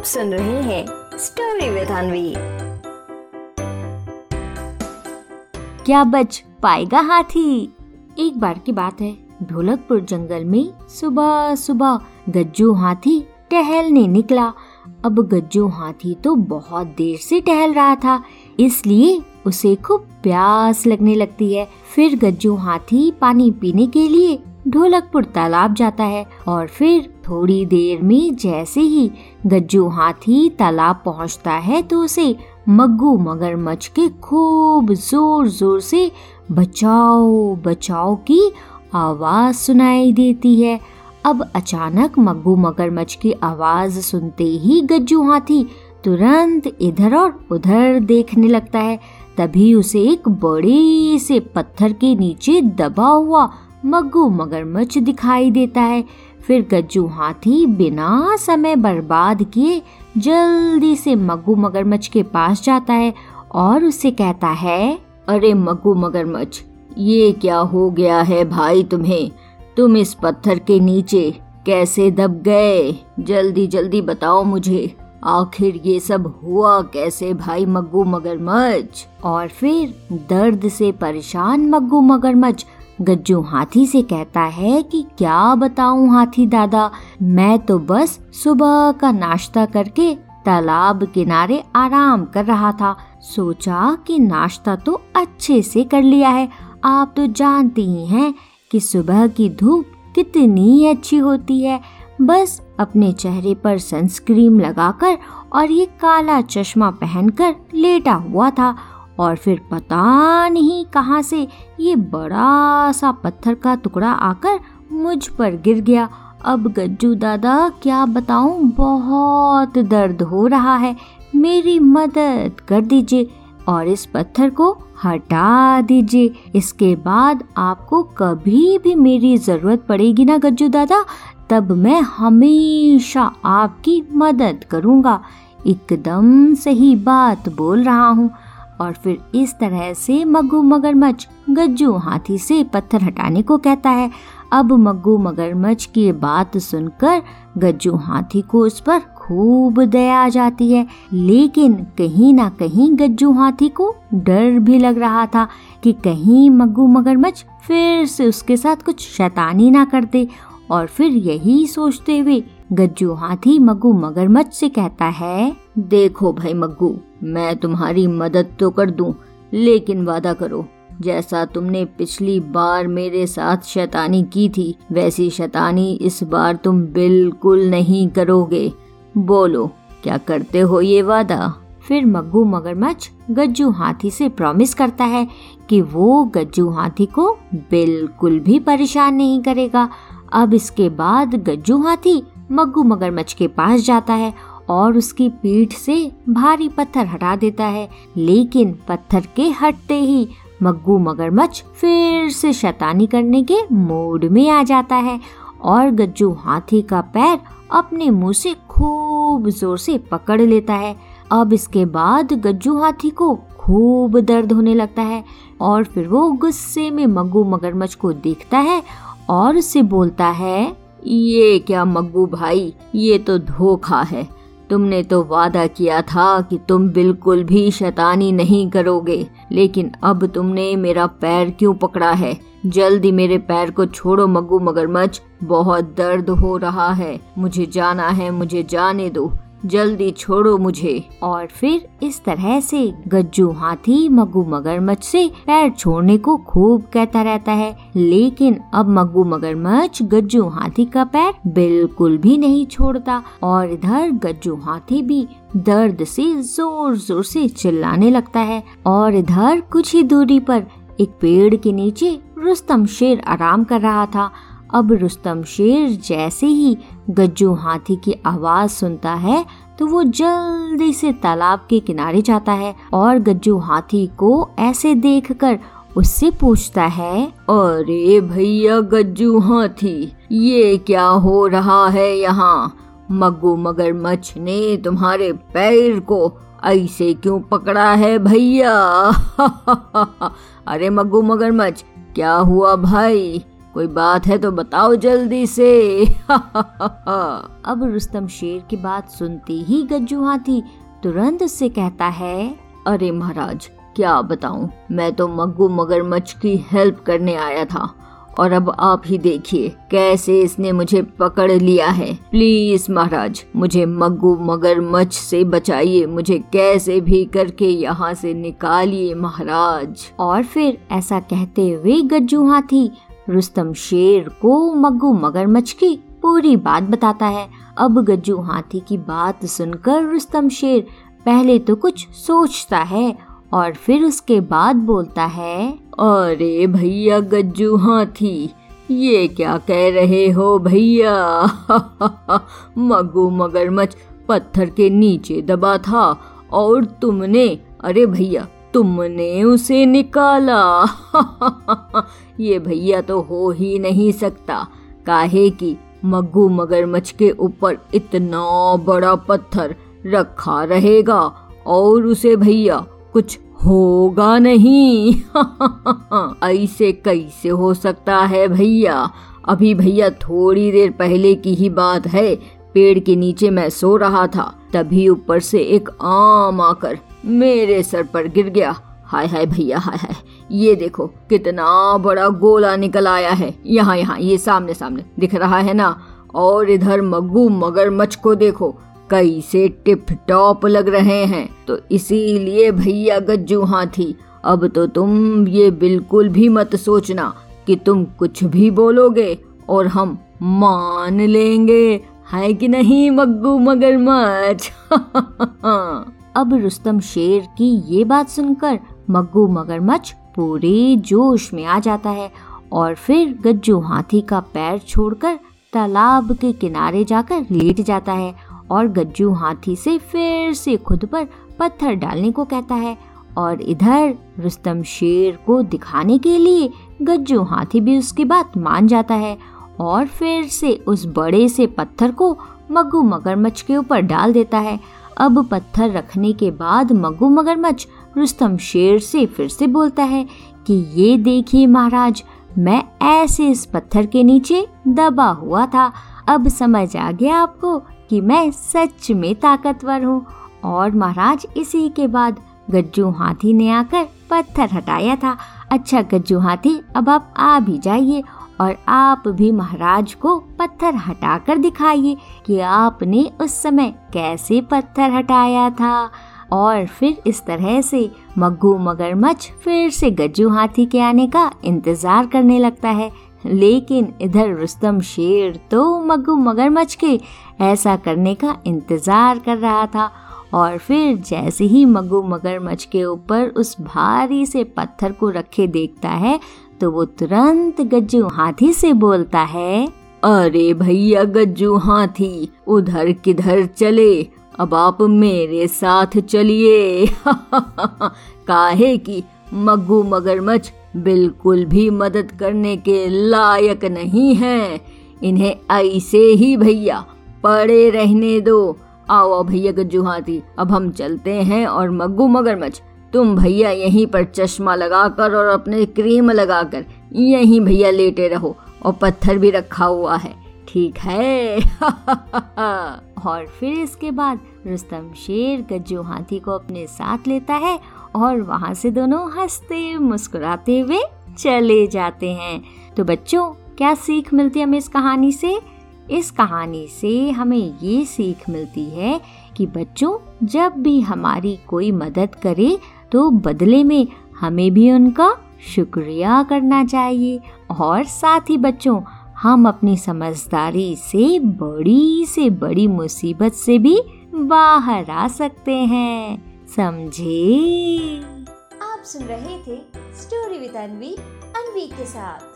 आप सुन रहे हैं स्टोरी विद अनवी क्या बच पाएगा हाथी? एक बार की बात है ढोलकपुर जंगल में सुबह सुबह गज्जू हाथी टहलने निकला। अब गज्जू हाथी तो बहुत देर से टहल रहा था, इसलिए उसे खूब प्यास लगने लगती है। फिर गज्जू हाथी पानी पीने के लिए ढोलकपुर तालाब जाता है और फिर थोड़ी देर में जैसे ही गज्जू हाथी तालाब पहुँचता है तो उसे मग्गू मगरमच्छ के खूब ज़ोर ज़ोर से बचाओ बचाओ की आवाज़ सुनाई देती है। अब अचानक मग्गू मगरमच्छ की आवाज़ सुनते ही गज्जू हाथी तुरंत इधर और उधर देखने लगता है। तभी उसे एक बड़े से पत्थर के नीचे दबा हुआ मग्गू मगरमच्छ दिखाई देता है। फिर गज्जू हाथी बिना समय बर्बाद किए जल्दी से मग्गू मगरमच्छ के पास जाता है और उसे कहता है, अरे मग्गू मगरमच्छ, ये क्या हो गया है भाई तुम्हें? तुम इस पत्थर के नीचे कैसे दब गए? जल्दी जल्दी बताओ मुझे, आखिर ये सब हुआ कैसे भाई मग्गू मगरमच्छ? और फिर दर्द से परेशान मग्गू मगरमच्छ गज्जू हाथी से कहता है कि क्या बताऊँ हाथी दादा? मैं तो बस सुबह का नाश्ता करके तालाब किनारे आराम कर रहा था। सोचा कि नाश्ता तो अच्छे से कर लिया है। आप तो जानती ही हैं कि सुबह की धूप कितनी अच्छी होती है। बस अपने चेहरे पर सनस्क्रीम लगाकर और ये काला चश्मा पहनकर लेटा हुआ था। और फिर पता नहीं कहाँ से ये बड़ा सा पत्थर का टुकड़ा आकर मुझ पर गिर गया। अब गज्जू दादा, क्या बताऊँ? बहुत दर्द हो रहा है। मेरी मदद कर दीजिए और इस पत्थर को हटा दीजिए। इसके बाद आपको कभी भी मेरी ज़रूरत पड़ेगी ना गज्जू दादा। तब मैं हमेशा आपकी मदद करूँगा। एकदम सही बात बोल रहा हूँ। और फिर इस तरह से मग्गू मगरमच्छ गज्जू हाथी से पत्थर हटाने को कहता है। अब मग्गू मगरमच्छ की बात सुनकर गज्जू हाथी को उस पर खूब दया आ जाती है। लेकिन कहीं ना कहीं गज्जू हाथी को डर भी लग रहा था कि कहीं मग्गू मगरमच्छ फिर से उसके साथ कुछ शैतानी ना कर दे। और फिर यही सोचते हुए गज्जू हाथी मग्गू मगरमच्छ से कहता है, देखो भाई मग्गू मैं तुम्हारी मदद तो कर दूँ, लेकिन वादा करो, जैसा तुमने पिछली बार मेरे साथ शैतानी की थी, वैसी शैतानी इस बार तुम बिल्कुल नहीं करोगे। बोलो, क्या करते हो ये वादा? फिर मग्गू मगरमच्छ गज्जू हाथी से प्रॉमिस करता है कि वो गज्जू हाथी को बिल्कुल भी परेशान नहीं करेगा। अब इसके बाद गज्जू हाथी मग्गू मगरमच्छ के पास जाता है और उसकी पीठ से भारी पत्थर हटा देता है। लेकिन पत्थर के हटते ही मग्गू मगरमच्छ फिर से शैतानी करने के मूड में आ जाता है और गज्जू हाथी का पैर अपने मुँह से खूब ज़ोर से पकड़ लेता है। अब इसके बाद गज्जू हाथी को खूब दर्द होने लगता है और फिर वो गुस्से में मग्गू मगरमच्छ को देखता है और उससे बोलता है, ये क्या मग्गू भाई, ये तो धोखा है। तुमने तो वादा किया था कि तुम बिल्कुल भी शैतानी नहीं करोगे, लेकिन अब तुमने मेरा पैर क्यों पकड़ा है? जल्दी मेरे पैर को छोड़ो मगू मगरमच्छ। बहुत दर्द हो रहा है। मुझे जाना है, मुझे जाने दो। जल्दी छोड़ो मुझे। और फिर इस तरह से गज्जू हाथी मग्गू मगरमच्छ से पैर छोड़ने को खूब कहता रहता है। लेकिन अब मग्गू मगरमच्छ गज्जू हाथी का पैर बिल्कुल भी नहीं छोड़ता और इधर गज्जू हाथी भी दर्द से ज़ोर ज़ोर से चिल्लाने लगता है और इधर कुछ ही दूरी पर एक पेड़ के नीचे रुस्तम शेर आराम कर रहा था। अब रुस्तम शेर जैसे ही गज्जू हाथी की आवाज़ सुनता है तो वो जल्दी से तालाब के किनारे जाता है और गज्जू हाथी को ऐसे देखकर उससे पूछता है, अरे भैया गज्जू हाथी, ये क्या हो रहा है यहाँ? मग्गू मगरमच्छ ने तुम्हारे पैर को ऐसे क्यों पकड़ा है भैया? अरे मग्गू मगरमच्छ, क्या हुआ भाई? कोई बात है तो बताओ जल्दी से। अब रुस्तम शेर की बात सुनते ही गज्जू हाथी तुरंत उससे कहता है अरे महाराज क्या बताऊँ? मैं तो मग्गू मगरमच्छ की हेल्प करने आया था। और अब आप ही देखिए कैसे इसने मुझे पकड़ लिया है। प्लीज़ महाराज मुझे मग्गू मगरमच्छ से बचाइए। मुझे कैसे भी करके यहाँ से निकालिए महाराज। और फिर ऐसा कहते हुए गज्जू हाथी रुस्तम शेर को मग्गू मगरमच्छ की पूरी बात बताता है। अब गज्जू हाथी की बात सुनकर रुस्तम शेर पहले तो कुछ सोचता है और फिर उसके बाद बोलता है, अरे भैया गज्जू हाथी, ये क्या कह रहे हो भैया? मगू मगरमच्छ पत्थर के नीचे दबा था और तुमने, अरे भैया तुमने उसे निकाला। ये भैया तो हो ही नहीं सकता। काहे कि मग्गू मगरमच्छ के ऊपर इतना बड़ा पत्थर रखा रहेगा और उसे भैया कुछ होगा नहीं। ऐसे कैसे हो सकता है भैया? अभी भैया थोड़ी देर पहले की ही बात है। पेड़ के नीचे मैं सो रहा था। तभी ऊपर से एक आम आकर मेरे सर पर गिर गया। हाय हाय भैया, हाय हाय। ये देखो, कितना बड़ा गोला निकल आया है। यहाँ यहाँ, ये सामने सामने दिख रहा है ना? और इधर मग्गू मगरमच्छ को देखो, कैसे टिप टॉप लग रहे हैं। तो इसीलिए भैया गज्जू हाथी अब तो तुम ये बिल्कुल भी मत सोचना कि तुम कुछ भी बोलोगे और हम मान लेंगे। है कि नहीं, मग्गू मगरमच्छ? अब रुस्तम शेर की ये बात सुनकर मग्गू मगरमच्छ पूरे जोश में आ जाता है और फिर गज्जू हाथी का पैर छोड़कर तालाब के किनारे जाकर लेट जाता है और गज्जू हाथी से फिर से खुद पर पत्थर डालने को कहता है और इधर रुस्तम शेर को दिखाने के लिए गज्जू हाथी भी उसकी बात मान जाता है और फिर से उस बड़े से पत्थर को मग्गू मगरमच्छ के ऊपर डाल देता है अब पत्थर रखने के बाद मग्गू मगरमच्छ रुस्तम शेर से फिर से बोलता है कि ये देखिए महाराज, मैं ऐसे इस पत्थर के नीचे दबा हुआ था। अब समझ आ गया आपको कि मैं सच में ताकतवर हूँ। और महाराज, इसी के बाद गज्जू हाथी ने आकर पत्थर हटाया था। अच्छा गज्जू हाथी, अब आप आ भी जाइए और आप भी महाराज को पत्थर हटाकर दिखाइए कि आपने उस समय कैसे पत्थर हटाया था। और फिर इस तरह से मग्गू मगरमच्छ फिर से गज्जू हाथी के आने का इंतज़ार करने लगता है। लेकिन इधर रुस्तम शेर तो मग्गू मगरमच्छ के ऐसा करने का इंतज़ार कर रहा था। और फिर जैसे ही मग्गू मगरमच्छ के ऊपर उस भारी से पत्थर को रखे देखता है तो वो तुरंत गज्जू हाथी से बोलता है, अरे भैया गज्जू हाथी, उधर किधर चले? अब आप मेरे साथ चलिए। काहे की मग्गू मगरमच्छ बिल्कुल भी मदद करने के लायक नहीं हैं। इन्हें ऐसे ही भैया पड़े रहने दो। आओ भैया गज्जू हाथी, अब हम चलते हैं और मग्गू मगरमच्छ तुम भैया यहीं पर चश्मा लगाकर और अपने क्रीम लगाकर यहीं भैया लेटे रहो और पत्थर भी रखा हुआ है। ठीक है? और फिर इसके बाद रुस्तम शेर गज्जू हाथी को अपने साथ लेता है और वहाँ से दोनों हँसते मुस्कुराते हुए चले जाते हैं। तो बच्चों, क्या सीख मिलती है हमें इस कहानी से? इस कहानी से हमें ये सीख मिलती है कि बच्चों, जब भी हमारी कोई मदद करे तो बदले में हमें भी उनका शुक्रिया करना चाहिए। और साथ ही बच्चों, हम अपनी समझदारी से बड़ी से बड़ी मुसीबत से भी बाहर आ सकते हैं। समझे? आप सुन रहे थे स्टोरी विद अनवी अनवी के साथ।